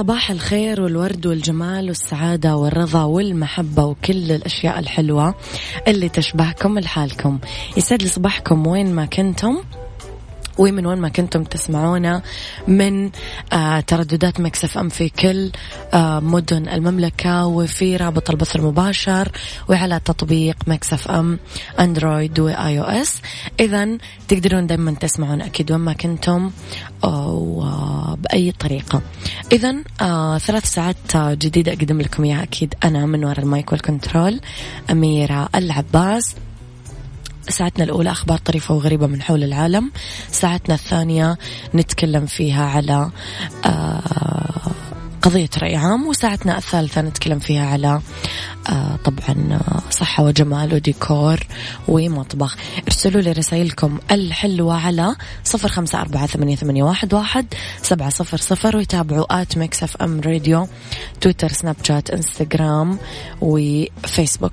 صباح الخير والورد والجمال والسعادة والرضا والمحبة وكل الأشياء الحلوة اللي تشبهكم لحالكم. يسعد لي صباحكم وين ما كنتم. ومن وين ما كنتم تسمعونا من آه ترددات Mix FM في كل آه مدن المملكة وفي رابط البث المباشر وعلى تطبيق Mix FM Android و iOS. إذا تقدرون دايما تسمعون أكيد وين ما كنتم وبأي طريقة. إذا آه ثلاث ساعات جديدة أقدم لكم إياها أكيد أنا من وراء المايك والكنترول أميرة العباس. ساعتنا الأولى أخبار طريفة وغريبة من حول العالم. ساعتنا الثانية نتكلم فيها على آه، قضية رأي عام وساعتنا الثالثة نتكلم فيها على آه طبعا صحة وجمال وديكور ومطبخ. ارسلوا لي رسائلكم الحلوة على صفر خمسة أربعة ثمانية, واحد, سبعة صفر صفر ويتابعوا at Mix FM Radio تويتر سناب شات إنستغرام وفيسبوك.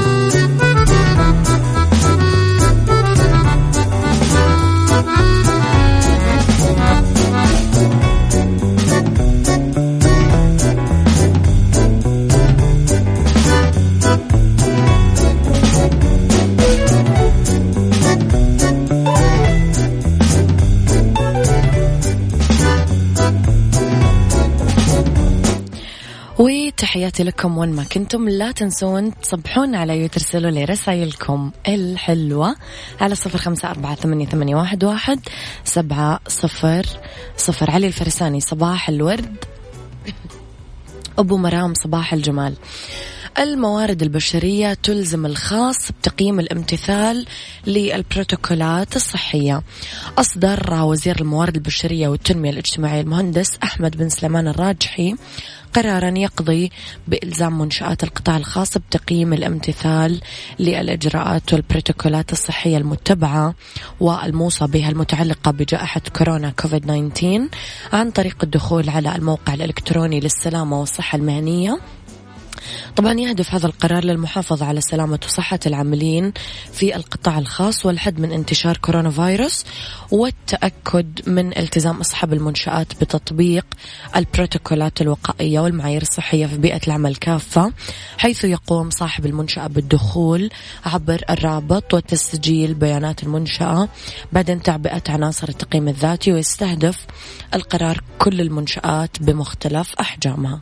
تحياتي لكم وين ما كنتم. لا تنسون تصبحون علي وترسلوا لي رسائلكم الحلوة على صفر خمسة أربعة ثمانية, ثمانية واحد, واحد سبعة صفر صفر. علي الفرساني صباح الورد. أبو مرام صباح الجمال. الموارد البشرية تلزم الخاص بتقييم الامتثال للبروتوكولات الصحية. أصدر وزير الموارد البشرية والتنمية الاجتماعية المهندس أحمد بن سليمان الراجحي قرارا يقضي بإلزام منشآت القطاع الخاص بتقييم الامتثال للإجراءات والبروتوكولات الصحية المتبعة والموصى بها المتعلقة بجائحة كورونا كوفيد 19 عن طريق الدخول على الموقع الإلكتروني للسلامة والصحة المهنية. طبعا يهدف هذا القرار للمحافظة على سلامة وصحة العاملين في القطاع الخاص والحد من انتشار كورونا فيروس والتأكد من التزام أصحاب المنشآت بتطبيق البروتوكولات الوقائية والمعايير الصحية في بيئة العمل كافة حيث يقوم صاحب المنشأة بالدخول عبر الرابط وتسجيل بيانات المنشأة بعدين تعبئة عناصر التقييم الذاتي ويستهدف القرار كل المنشآت بمختلف أحجامها.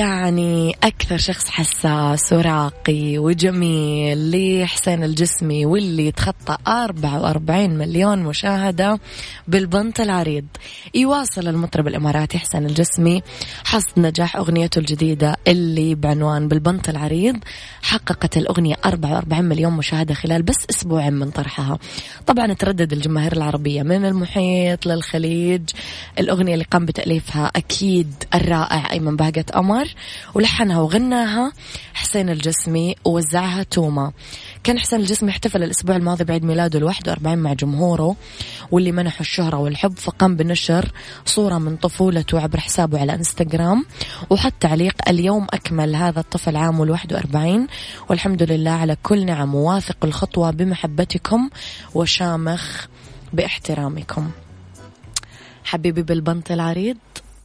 يعني شخص حساس وراقي وجميل لحسين الجسمي واللي تخطى 44 مليون مشاهدة بالبنط العريض. يواصل المطرب الإماراتي حسين الجسمي حصد نجاح أغنيته الجديدة اللي بعنوان بالبنط العريض. حققت الأغنية 44 مليون مشاهدة خلال بس أسبوعين من طرحها. طبعا تردد الجماهير العربية من المحيط للخليج. الأغنية اللي قام بتأليفها أكيد الرائع أيمن بهجت قمر ولحنها وغناها حسين الجسمي ووزعها توما. كان حسين الجسمي احتفل الأسبوع الماضي بعيد ميلاده ال 41 مع جمهوره واللي منحوا الشهرة والحب. فقام بنشر صورة من طفولته عبر حسابه على إنستغرام وحط تعليق اليوم أكمل هذا الطفل عامه ال 41 والحمد لله على كل نعم وواثق الخطوة بمحبتكم وشامخ باحترامكم. حبيبي بالبنط العريض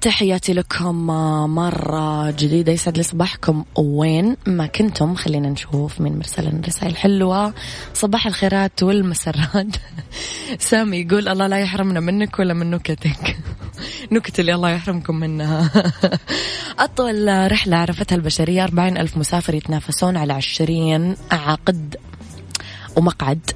تحياتي لكم مرة جديدة. يسعد لي صباحكم. وين ما كنتم خلينا نشوف من مرسل رسائل حلوة. صباح الخيرات والمسرات. سامي يقول الله لا يحرمنا منك ولا من نكتك. نكت اللي الله يحرمكم منها. أطول رحلة عرفتها البشرية أربعين ألف مسافر يتنافسون على عشرين عقد ومقعد.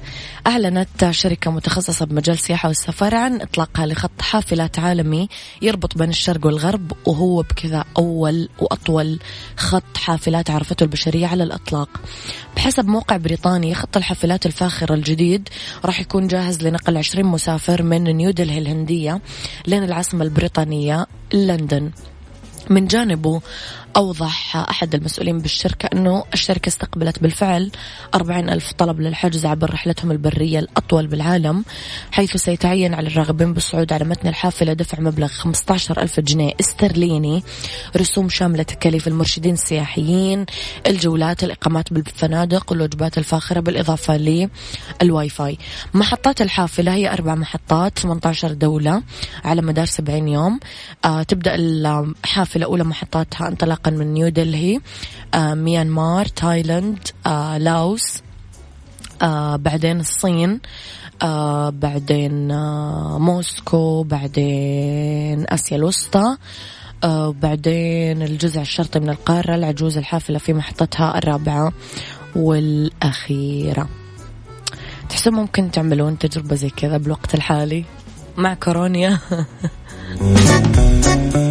أعلنت شركة متخصصة بمجال السياحة والسفر عن إطلاقها لخط حافلات عالمي يربط بين الشرق والغرب وهو بكذا أول وأطول خط حافلات عرفته البشرية على الإطلاق. بحسب موقع بريطاني خط الحافلات الفاخرة الجديد راح يكون جاهز لنقل 20 مسافر من نيودلهي الهندية لين العاصمة البريطانية لندن. من جانبه أوضح أحد المسؤولين بالشركة أنه الشركة استقبلت بالفعل أربعين ألف طلب للحجز عبر رحلتهم البرية الأطول بالعالم حيث سيتعين على الراغبين بالصعود على متن الحافلة دفع مبلغ 15 ألف جنيه استرليني رسوم شاملة تكاليف المرشدين السياحيين الجولات الإقامات بالفنادق والوجبات الفاخرة بالإضافة للواي فاي محطات الحافلة هي أربع محطات 18 دولة على مدار 70 يوم. آه تبدأ الحافلة أولى محطاتها انطلاق انطلاقا من نيو دلهي آه ميانمار تايلاند آه لاوس آه بعدين الصين آه بعدين آه موسكو بعدين آسيا الوسطى آه بعدين الجزء الشرقي من القارة العجوز الحافلة في محطتها الرابعة والأخيرة. تحسون ممكن تعملون تجربة زي كذا بالوقت الحالي؟ مع كورونيا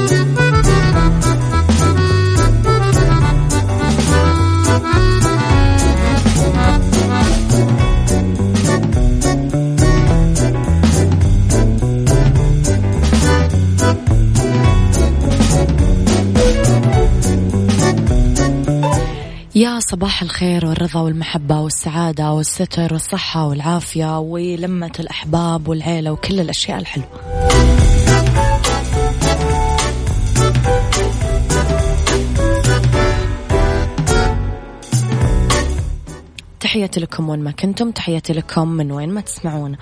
يا صباح الخير والرضا والمحبة والسعادة والستر والصحة والعافية ولمة الأحباب والعيلة وكل الأشياء الحلوة. تحياتي لكم وين ما كنتم تحياتي لكم من وين ما تسمعون.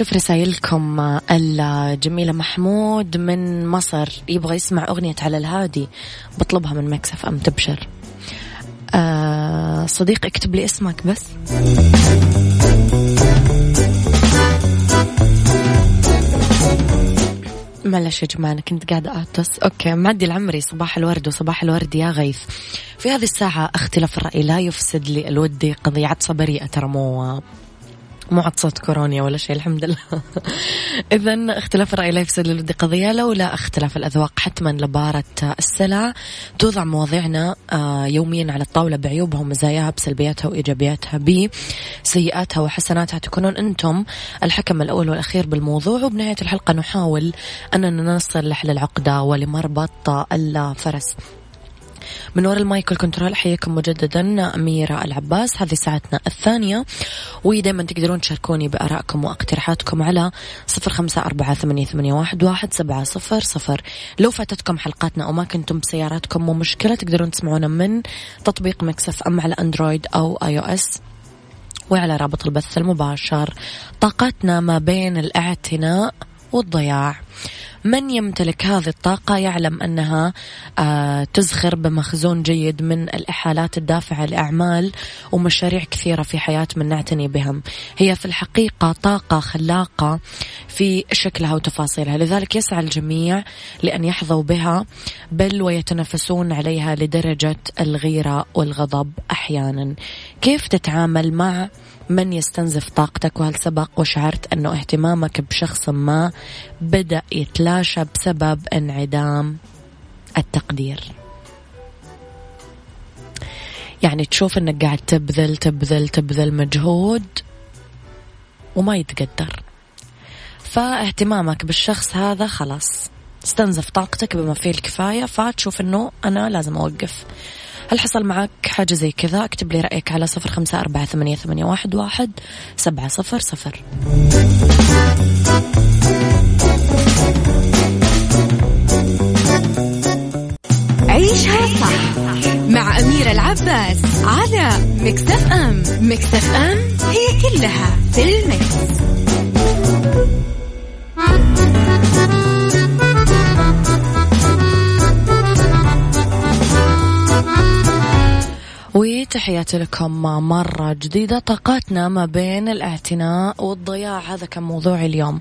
شوف رسائلكم الجميلة محمود من مصر يبغى يسمع أغنية على الهادي بطلبها من مكسف أم تبشر. آه صديق اكتب لي اسمك بس. معلش يا جماعة أنا كنت قاعدة أعطس. أوكي معدي العمري صباح الورد وصباح الورد يا غيث. في هذه الساعة أختلاف الرأي لا يفسد لي الودي قضية عطسة بريئة ترى مو مو عطسة كورونيا ولا شيء الحمد لله. إذا اختلاف الرأي لا يفسد للود قضية لولا اختلاف الأذواق حتما لبارت السلع. توضع مواضيعنا آه، يوميا على الطاولة بعيوبها ومزاياها بسلبياتها وإيجابياتها بسيئاتها وحسناتها تكونون أنتم الحكم الأول والأخير بالموضوع. وبنهاية الحلقة نحاول أننا نصل لحل العقدة ولمربط الفرس. من وراء ال mic وال control أحييكم مجددا أميرة العباس. هذه ساعتنا الثانية. ودائما تقدرون تشاركوني بآرائكم واقتراحاتكم على صفر خمسة أربعة ثمانية, واحد سبعة صفر صفر. لو فاتتكم حلقاتنا أو ما كنتم بسياراتكم مو مشكلة تقدرون تسمعونا من تطبيق Mix FM على أندرويد أو iOS وعلى رابط البث المباشر طاقتنا ما بين الاعتناء والضياع. من يمتلك هذه الطاقة؟ يعلم أنها آه، تزخر بمخزون جيد من الإحالات الدافعة لأعمال ومشاريع كثيرة في حياة من نعتني بهم. هي في الحقيقة طاقة خلاقة في شكلها وتفاصيلها. لذلك يسعى الجميع لأن يحظوا بها بل ويتنافسون عليها لدرجة الغيرة والغضب أحيانا. كيف تتعامل مع من يستنزف طاقتك؟ وهل سبق وشعرت أنه اهتمامك بشخص ما بدأ يتلاشى بسبب انعدام التقدير؟ يعني تشوف أنك قاعد تبذل تبذل تبذل مجهود وما يتقدر. فاهتمامك بالشخص هذا خلاص استنزف طاقتك بما فيه الكفاية فتشوف أنه أنا لازم أوقف. هل حصل معك حاجة زي كذا؟ اكتب لي رأيك على صفر خمسة أربعة ثمانية, ثمانية واحد, واحد سبعة صفر صفر. عيشها صح مع أميرة العباس على مكتف أم. مكتف أم هي كلها في المكس. وتحياتي لكم مرة جديدة. طاقاتنا ما بين الاعتناء والضياع. هذا كان موضوع اليوم.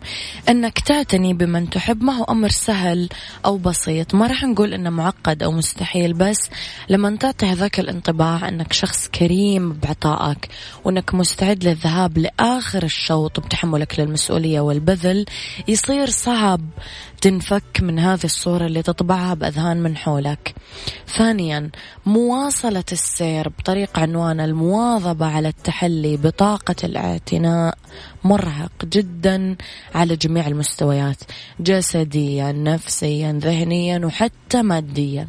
إنك تعتني بمن تحب. ما هو أمر سهل أو بسيط. ما راح نقول إنه معقد أو مستحيل بس لما تعطي هذاك الانطباع إنك شخص كريم بعطائك وإنك مستعد للذهاب لآخر الشوط بتحملك للمسؤولية والبذل يصير صعب. تنفك من هذه الصورة اللي تطبعها بأذهان من حولك. ثانيا مواصلة السير بطريق عنوان المواظبة على التحلي بطاقة الاعتناء مرهق جدا على جميع المستويات جسديا نفسيا ذهنيا وحتى ماديا.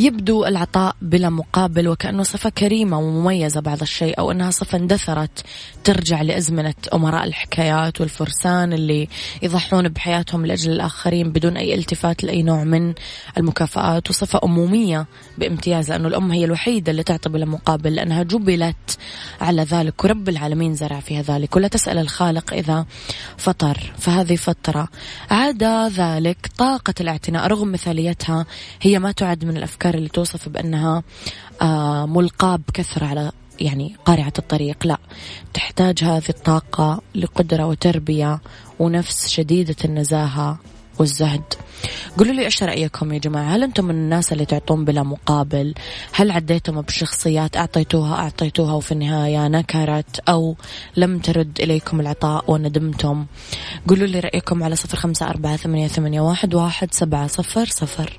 يبدو العطاء بلا مقابل وكأنه صفة كريمة ومميزة بعض الشيء أو أنها صفة اندثرت ترجع لأزمنة أمراء الحكايات والفرسان اللي يضحون بحياتهم لأجل الآخرين بدون أي التفات لأي نوع من المكافآت. وصفة أمومية بامتياز لأنه الأم هي الوحيدة اللي تعطي بلا مقابل لأنها جبلت على ذلك ورب العالمين زرع فيها ذلك. ولا تسأل الخالق إذا فطر فهذه فترة. عدا ذلك طاقة الاعتناء رغم مثاليتها هي ما تعد من الأفكار اللي توصف بأنها آه، ملقاة بكثرة على يعني قارعة الطريق. لا تحتاج هذه الطاقة لقدرة وتربية ونفس شديدة النزاهة والزهد. قولوا لي إيش رأيكم يا جماعة؟ هل أنتم من الناس اللي تعطون بلا مقابل؟ هل عديتم بشخصيات أعطيتوها أعطيتوها وفي النهاية نكرت أو لم ترد إليكم العطاء وندمتم؟ قولوا لي رأيكم على صفر خمسة أربعة ثمانية, ثمانية واحد, واحد سبعة صفر صفر.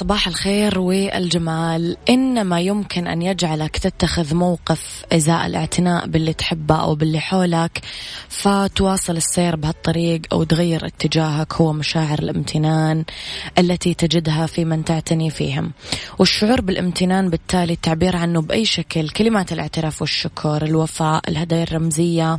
صباح الخير والجمال. إنما يمكن أن يجعلك تتخذ موقف إزاء الاعتناء باللي تحبه أو باللي حولك فتواصل السير بهالطريق أو تغير اتجاهك هو مشاعر الامتنان التي تجدها في من تعتني فيهم. والشعور بالامتنان بالتالي التعبير عنه بأي شكل كلمات الاعتراف والشكر الوفاء الهدايا الرمزية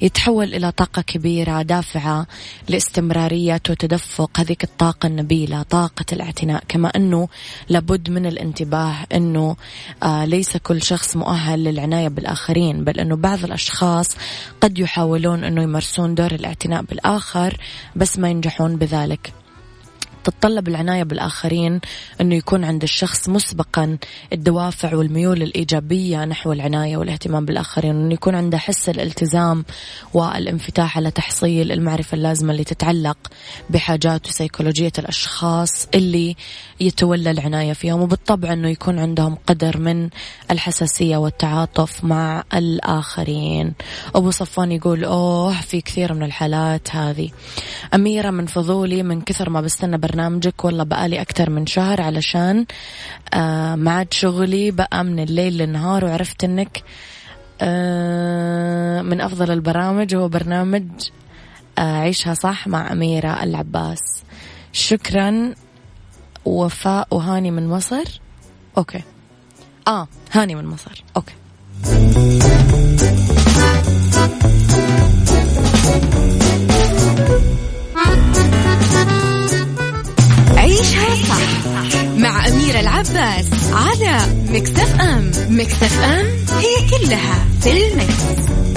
يتحول إلى طاقة كبيرة دافعة لاستمرارية وتدفق هذيك الطاقة النبيلة طاقة الاعتناء. الاعتناء كما أنه لابد من الانتباه أنه آه ليس كل شخص مؤهل للعناية بالآخرين بل أنه بعض الأشخاص قد يحاولون أنه يمارسون دور الاعتناء بالآخر بس ما ينجحون بذلك. تتطلب العناية بالآخرين أنه يكون عند الشخص مسبقا الدوافع والميول الإيجابية نحو العناية والاهتمام بالآخرين أنه يكون عنده حس الالتزام والانفتاح على تحصيل المعرفة اللازمة اللي تتعلق بحاجات وسيكولوجية الأشخاص اللي يتولى العناية فيهم وبالطبع أنه يكون عندهم قدر من الحساسية والتعاطف مع الآخرين. أبو صفان يقول أوه في كثير من الحالات هذه. أميرة من فضولي من كثر ما بستنى برنامجك والله بقالي أكثر من شهر علشان آه معاد شغلي بقى من الليل للنهار وعرفت أنك آه من أفضل البرامج هو برنامج آه عيشها صح مع أميرة العباس. شكرا وفاء وهاني من مصر. أوكي. آه هاني من مصر. أوكي. أميرة العباس على مكتف أم مكتف أم هي كلها في المكس.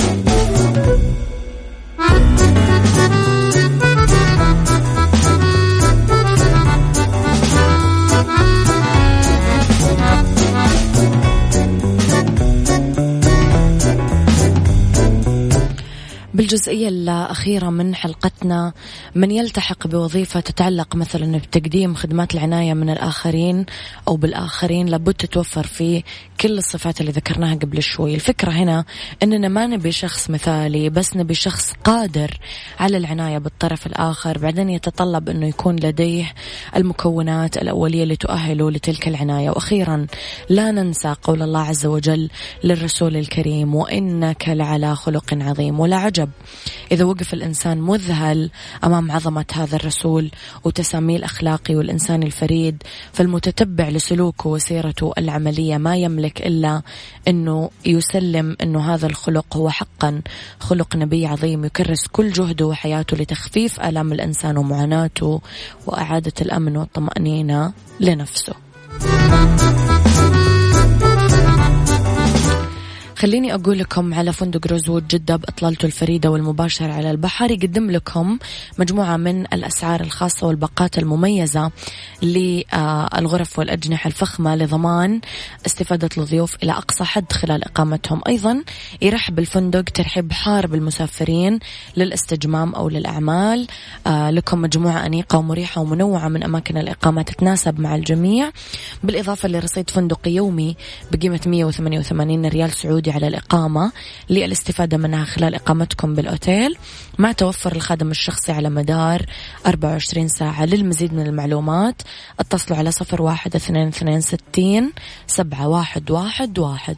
بالجزئية الأخيرة من حلقتنا من يلتحق بوظيفة تتعلق مثلا بتقديم خدمات العناية من الآخرين أو بالآخرين لابد تتوفر فيه كل الصفات اللي ذكرناها قبل شوي. الفكرة هنا أننا ما نبي شخص مثالي بس نبي شخص قادر على العناية بالطرف الآخر بعدين يتطلب أنه يكون لديه المكونات الأولية اللي تؤهله لتلك العناية. وأخيرا لا ننسى قول الله عز وجل للرسول الكريم وإنك لعلى خلق عظيم. ولا عجب إذا وقف الإنسان مذهل أمام عظمة هذا الرسول وتساميه الأخلاقي والإنساني الفريد فالمتتبع لسلوكه وسيرته العملية ما يملك إلا أنه يسلم أنه هذا الخلق هو حقا. خلق نبي عظيم يكرس كل جهده وحياته لتخفيف آلام الإنسان ومعاناته وإعادة الأمن والطمأنينة لنفسه. خليني أقول لكم على فندق روزوود جدة بإطلالته الفريدة والمباشرة على البحر يقدم لكم مجموعة من الأسعار الخاصة والباقات المميزة للغرف والأجنحة الفخمة لضمان استفادة الضيوف إلى أقصى حد خلال إقامتهم. أيضا يرحب الفندق ترحيب حار بالمسافرين للاستجمام أو للأعمال. آه، لكم مجموعة أنيقة ومريحة ومنوعة من أماكن الإقامة تتناسب مع الجميع. بالإضافة لرصيد فندقي يومي بقيمة 188 ريال سعودي على الإقامة للاستفادة منها خلال إقامتكم بالأوتيل. مع توفر الخادم الشخصي على مدار 24 ساعة للمزيد من المعلومات. اتصلوا على صفر واحد اثنين اثنين ستين سبعة واحد واحد واحد.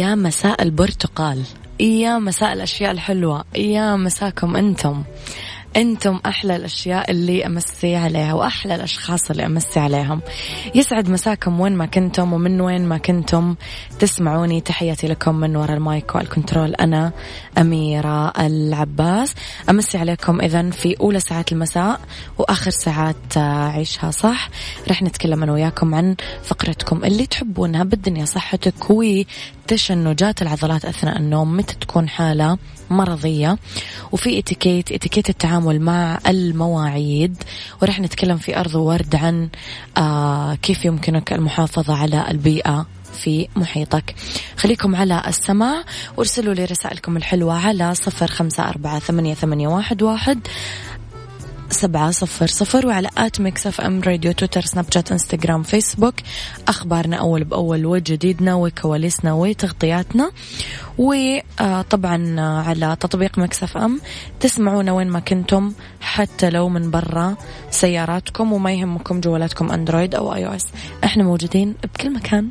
يا مساء البرتقال يا مساء الأشياء الحلوة يا مساكم أنتم. أنتم أحلى الاشياء اللي امسي عليها واحلى الاشخاص اللي امسي عليهم. يسعد مساكم وين ما كنتم ومن وين ما كنتم. تسمعوني تحياتي لكم من وراء ال mic وال control. أنا أميرة العباس. أمسي عليكم اذا في أولى ساعات المساء وآخر ساعات عيشها صح. رح نتكلم أنا وياكم عن فقرتكم اللي تحبونها بالدنيا صحتك وتشنجات العضلات أثناء النوم. متى تكون حالة؟ مرضية. وفي اتيكيت اتيكيت التعامل مع المواعيد. ورح نتكلم في أرض ورد عن آه كيف يمكنك المحافظة على البيئة في محيطك. خليكم على السماع. وارسلوا لي رسائلكم الحلوة على صفر خمسة أربعة ثمانية, ثمانية واحد, واحد. سبعة صفر صفر وعلى at Mix FM Radio تويتر سناب شات انستغرام فيسبوك. أخبارنا أول بأول وجديدنا وكواليسنا وتغطياتنا. وطبعا على تطبيق Mix FM. تسمعونا وين ما كنتم حتى لو من برا. سياراتكم وما يهمكم جوالاتكم أندرويد أو iOS. إحنا موجودين بكل مكان.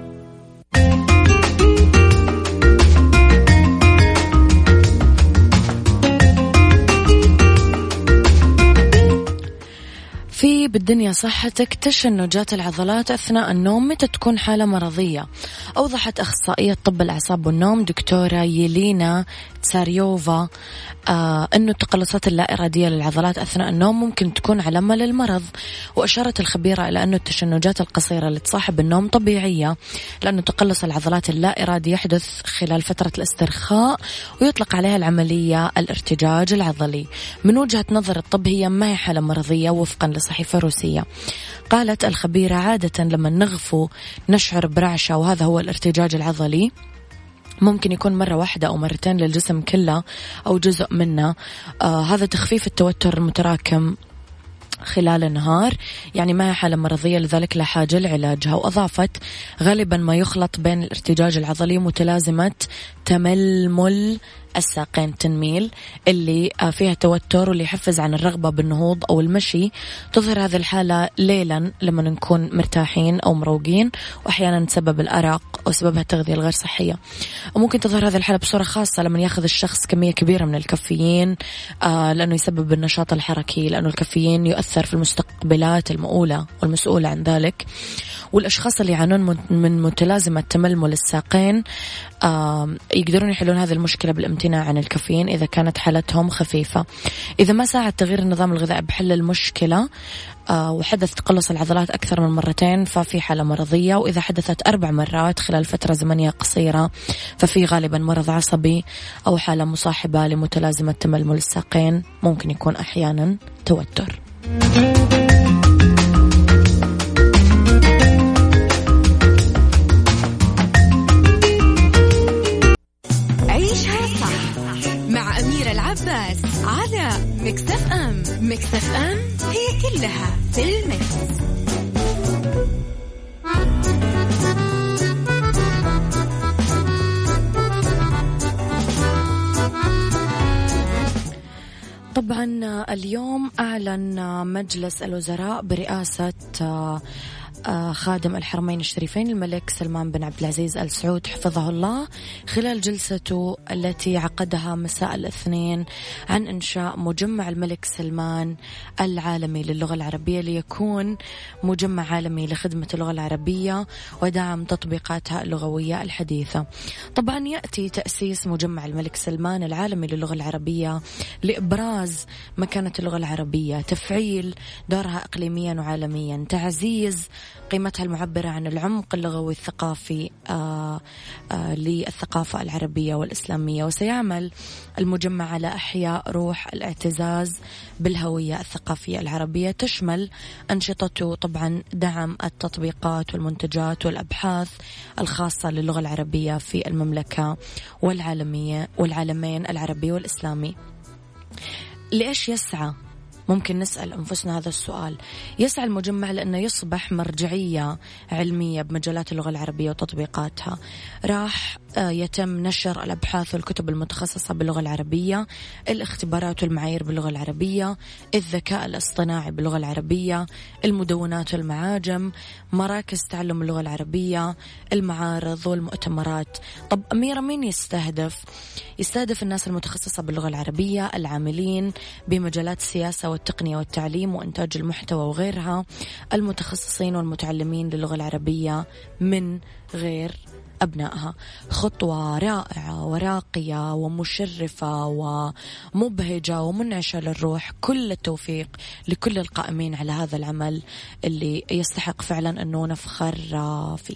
في بالدنيا صحتك تشنجات العضلات أثناء النوم متى تكون حالة مرضية. أوضحت أخصائية طب الأعصاب والنوم دكتورة يلينا تساريوفا آه أنه التقلصات اللا إرادية للعضلات أثناء النوم ممكن تكون علامة للمرض وأشارت الخبيرة إلى أنه التشنجات القصيرة اللي تصاحب النوم طبيعية لأنه تقلص العضلات اللا إرادي يحدث خلال فترة الاسترخاء ويطلق عليها العملية الارتجاج العضلي. من وجهة نظر الطب هي ما هي حالة مرضية وفقا لصحيفة روسية قالت الخبيرة عادة لما نغفو نشعر برعشة وهذا هو الارتجاج العضلي. ممكن يكون مرة واحدة أو مرتين للجسم كله أو جزء منه. آه هذا تخفيف التوتر المتراكم خلال النهار يعني ما هي حالة مرضية لذلك لا حاجة لعلاجها. وأضافت غالبا ما يخلط بين الارتجاج العضلي ومتلازمة تململ الساقين تنميل اللي آه، فيها توتر واللي يحفز عن الرغبة بالنهوض أو المشي. تظهر هذه الحالة ليلا لما نكون مرتاحين أو مروقين وأحيانا تسبب الأرق وسببها التغذية الغير صحية. وممكن تظهر هذه الحالة بصورة خاصة لما يأخذ الشخص كمية كبيرة من الكافيين آه لأنه يسبب النشاط الحركي لأنه الكافيين يؤثر في المستقبلات المؤولة والمسؤولة عن ذلك. والأشخاص اللي يعانون من متلازمة تململ الساقين يقدرون يحلون هذه المشكلة بالامتناع عن الكافيين إذا كانت حالتهم خفيفة. إذا ما ساعد تغيير النظام الغذائي بحل المشكلة آه، وحدث تقلص العضلات أكثر من مرتين ففي حالة مرضية وإذا حدثت أربع مرات خلال فترة زمنية قصيرة ففي غالبا مرض عصبي أو حالة مصاحبة لمتلازمة تململ الساقين ممكن يكون أحيانا توتر. مجلس الوزراء برئاسة آه، خادم الحرمين الشريفين الملك سلمان بن عبد العزيز آل سعود حفظه الله خلال جلسته التي عقدها مساء الاثنين عن إنشاء مجمع الملك سلمان العالمي للغة العربية ليكون مجمع عالمي لخدمة اللغة العربية ودعم تطبيقاتها اللغوية الحديثة. طبعا يأتي تأسيس مجمع الملك سلمان العالمي للغة العربية لإبراز مكانة اللغة العربية، تفعيل دورها اقليميا وعالميا، تعزيز قيمتها المعبرة عن العمق اللغوي الثقافي آه، آه، للثقافة العربية والإسلامية. وسيعمل المجمع على إحياء روح الاعتزاز بالهوية الثقافية العربية. تشمل أنشطته طبعا دعم التطبيقات والمنتجات والأبحاث الخاصة للغة العربية في المملكة والعالمية والعالمين العربي والإسلامي. لإيش يسعى؟ ممكن نسأل أنفسنا هذا السؤال. يسعى المجمع لأنه يصبح مرجعية علمية بمجالات اللغة العربية وتطبيقاتها. راح آه، يتم نشر الأبحاث والكتب المتخصصة باللغة العربية الاختبارات والمعايير باللغة العربية الذكاء الاصطناعي باللغة العربية المدونات والمعاجم مراكز تعلم اللغة العربية المعارض والمؤتمرات. طب أميرة مين يستهدف؟ يستهدف الناس المتخصصة باللغة العربية العاملين بمجالات السياسة والتقنية والتعليم وإنتاج المحتوى وغيرها المتخصصين والمتعلمين للغة العربية من غير أبنائها. خطوة رائعة وراقية ومشرفة ومبهجة ومنعشة للروح. كل التوفيق لكل القائمين على هذا العمل اللي يستحق فعلا أنه نفخر فيه.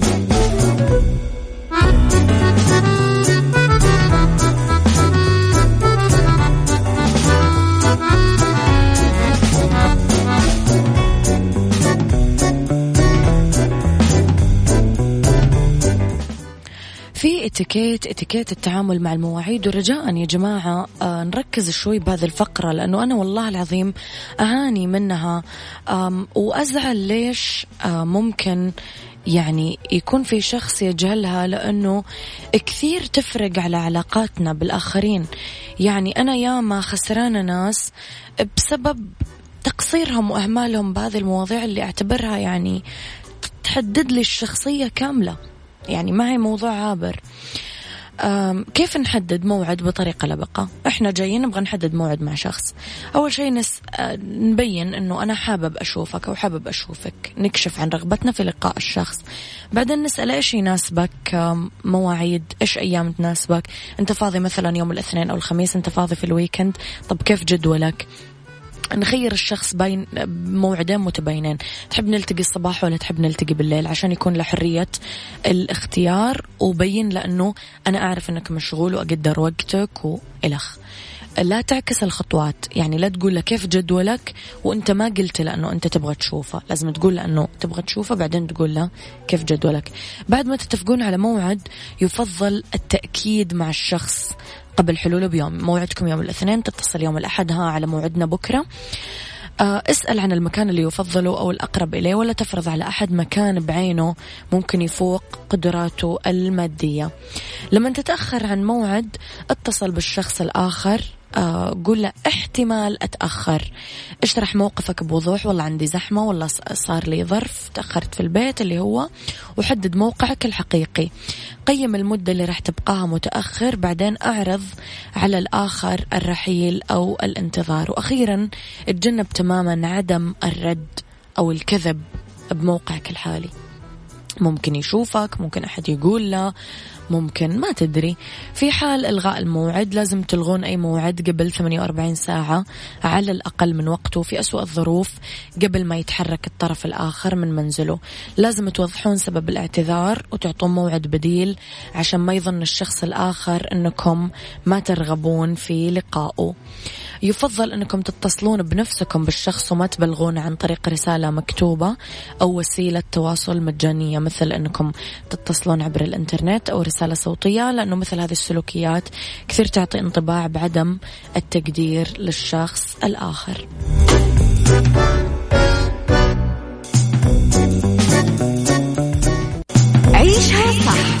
اتيكيت اتيكيت التعامل مع المواعيد. ورجاء يا جماعة آه نركز شوي بهذه الفقرة لأنه أنا والله العظيم أعاني منها. وأزعل ليش آه ممكن يعني يكون في شخص يجهلها لأنه كثير تفرق على علاقاتنا بالآخرين. يعني أنا ياما خسرانة ناس بسبب تقصيرهم وإهمالهم بهذه المواضيع اللي أعتبرها يعني تحدد لي الشخصية كاملة. يعني ما هي موضوع عابر. كيف نحدد موعد بطريقة لبقة إحنا جايين نبغى نحدد موعد مع شخص. أول شيء نس... آه، نبين إنه أنا حابب أشوفك أو حابب أشوفك نكشف عن رغبتنا في لقاء الشخص. بعدين نسأل إيش يناسبك؟ مواعيد إيش أيام تناسبك؟ أنت فاضي مثلا يوم الاثنين أو الخميس؟ أنت فاضي في الويكند طب كيف جدولك؟ نخير الشخص بين موعدين متباينين. تحب نلتقي الصباح ولا تحب نلتقي بالليل؟ عشان يكون له حرية الاختيار وبين لأنه أنا أعرف أنك مشغول وأقدر وقتك وإلخ لا تعكس الخطوات. يعني لا تقول له كيف جدولك وأنت ما قلت له انه أنت تبغى تشوفه. لازم تقول له انه تبغى تشوفه بعدين تقول له كيف جدولك. بعد ما تتفقون على موعد يفضل التأكيد مع الشخص. قبل حلوله بيوم موعدكم يوم الاثنين تتصل يوم الأحد ها على موعدنا بكرة. آه، اسأل عن المكان اللي يفضله أو الأقرب إليه ولا تفرض على أحد مكان بعينه ممكن يفوق قدراته المادية. لما تتأخر عن موعد اتصل بالشخص الآخر. قول له احتمال أتأخر. اشرح موقفك بوضوح والله عندي زحمة والله صار لي ظرف تأخرت في البيت اللي هو وحدد موقعك الحقيقي. قيم المدة اللي راح تبقاها متأخر بعدين أعرض على الآخر الرحيل أو الانتظار. وأخيرا اتجنب تماما عدم الرد أو الكذب بموقعك الحالي. ممكن يشوفك ممكن أحد يقول له. ممكن ما تدري. في حال إلغاء الموعد لازم تلغون أي موعد قبل 48 ساعة على الأقل من وقته في أسوأ الظروف قبل ما يتحرك الطرف الآخر من منزله. لازم توضحون سبب الاعتذار وتعطون موعد بديل عشان ما يظن الشخص الآخر أنكم ما ترغبون في لقائه. يفضل أنكم تتصلون بنفسكم بالشخص وما تبلغون عن طريق رسالة مكتوبة أو وسيلة تواصل مجانية مثل أنكم تتصلون عبر الإنترنت أو رسالة صوتية لأنه مثل هذه السلوكيات كثير تعطي انطباع بعدم التقدير للشخص الآخر. عيشها صح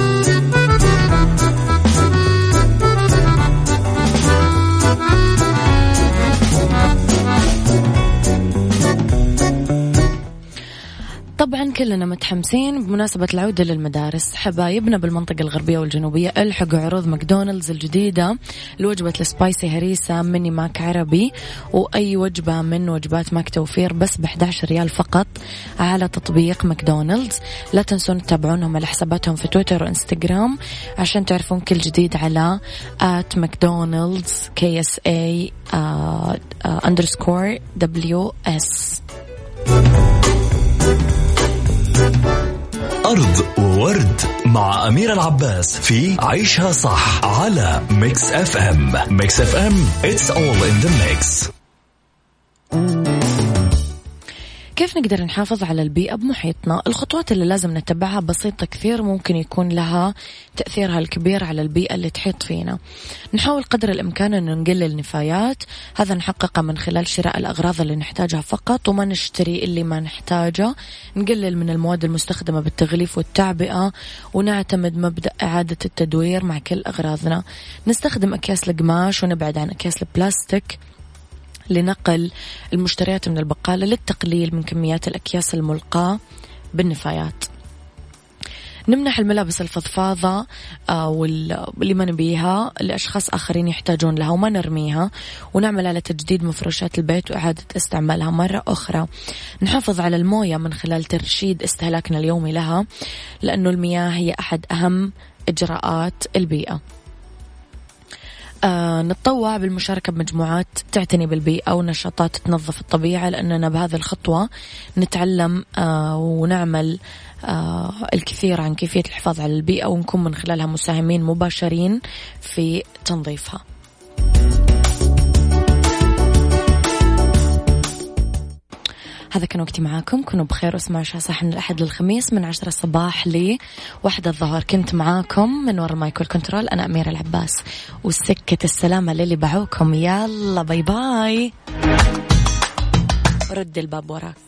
طبعا كلنا متحمسين بمناسبة العودة للمدارس. حبايبنا بالمنطقة الغربية والجنوبية ألحقوا عروض ماكدونالدز الجديدة لوجبة ال spicy هريسة mini Mac عربي وأي وجبة من وجبات ماك توفير بس ب 11 ريال فقط على تطبيق ماكدونالدز. لا تنسون تتابعونهم على حساباتهم في تويتر وإنستغرام عشان تعرفون كل جديد على at ماكدونالدز KSA underscore WS our world مع أميرة العباس في عيشها صح على Mix FM Mix FM it's all in the mix. كيف نقدر نحافظ على البيئة بمحيطنا؟ الخطوات اللي لازم نتبعها بسيطة كثير ممكن يكون لها تأثيرها الكبير على البيئة اللي تحيط فينا. نحاول قدر الإمكان أنه نقلل النفايات هذا نحققه من خلال شراء الأغراض اللي نحتاجها فقط وما نشتري اللي ما نحتاجه. نقلل من المواد المستخدمة بالتغليف والتعبئة ونعتمد مبدأ إعادة التدوير مع كل أغراضنا. نستخدم أكياس القماش ونبعد عن أكياس البلاستيك. لنقل المشتريات من البقالة للتقليل من كميات الأكياس الملقاة بالنفايات. نمنح الملابس الفضفاضة آه، واللي ما نبيها لأشخاص آخرين يحتاجون لها وما نرميها ونعمل على تجديد مفروشات البيت وإعادة استعمالها مرة أخرى. نحافظ على الموية من خلال ترشيد استهلاكنا اليومي لها لأنه المياه هي أحد أهم إجراءات البيئة. آه نتطوع بالمشاركة بمجموعات تعتني بالبيئة ونشاطات تنظف الطبيعة لأننا بهذه الخطوة نتعلم آه ونعمل آه الكثير عن كيفية الحفاظ على البيئة ونكون من خلالها مساهمين مباشرين في تنظيفها. هذا كان وقتي معاكم. كونوا بخير واسمعوا صح من الأحد للخميس من عشرة الصباح لواحدة الظهر. كنت معاكم من وراء ال mic وال control أنا أميرة العباس. وسكة السلامة للي باعوكم يلا باي باي. رد الباب وراك.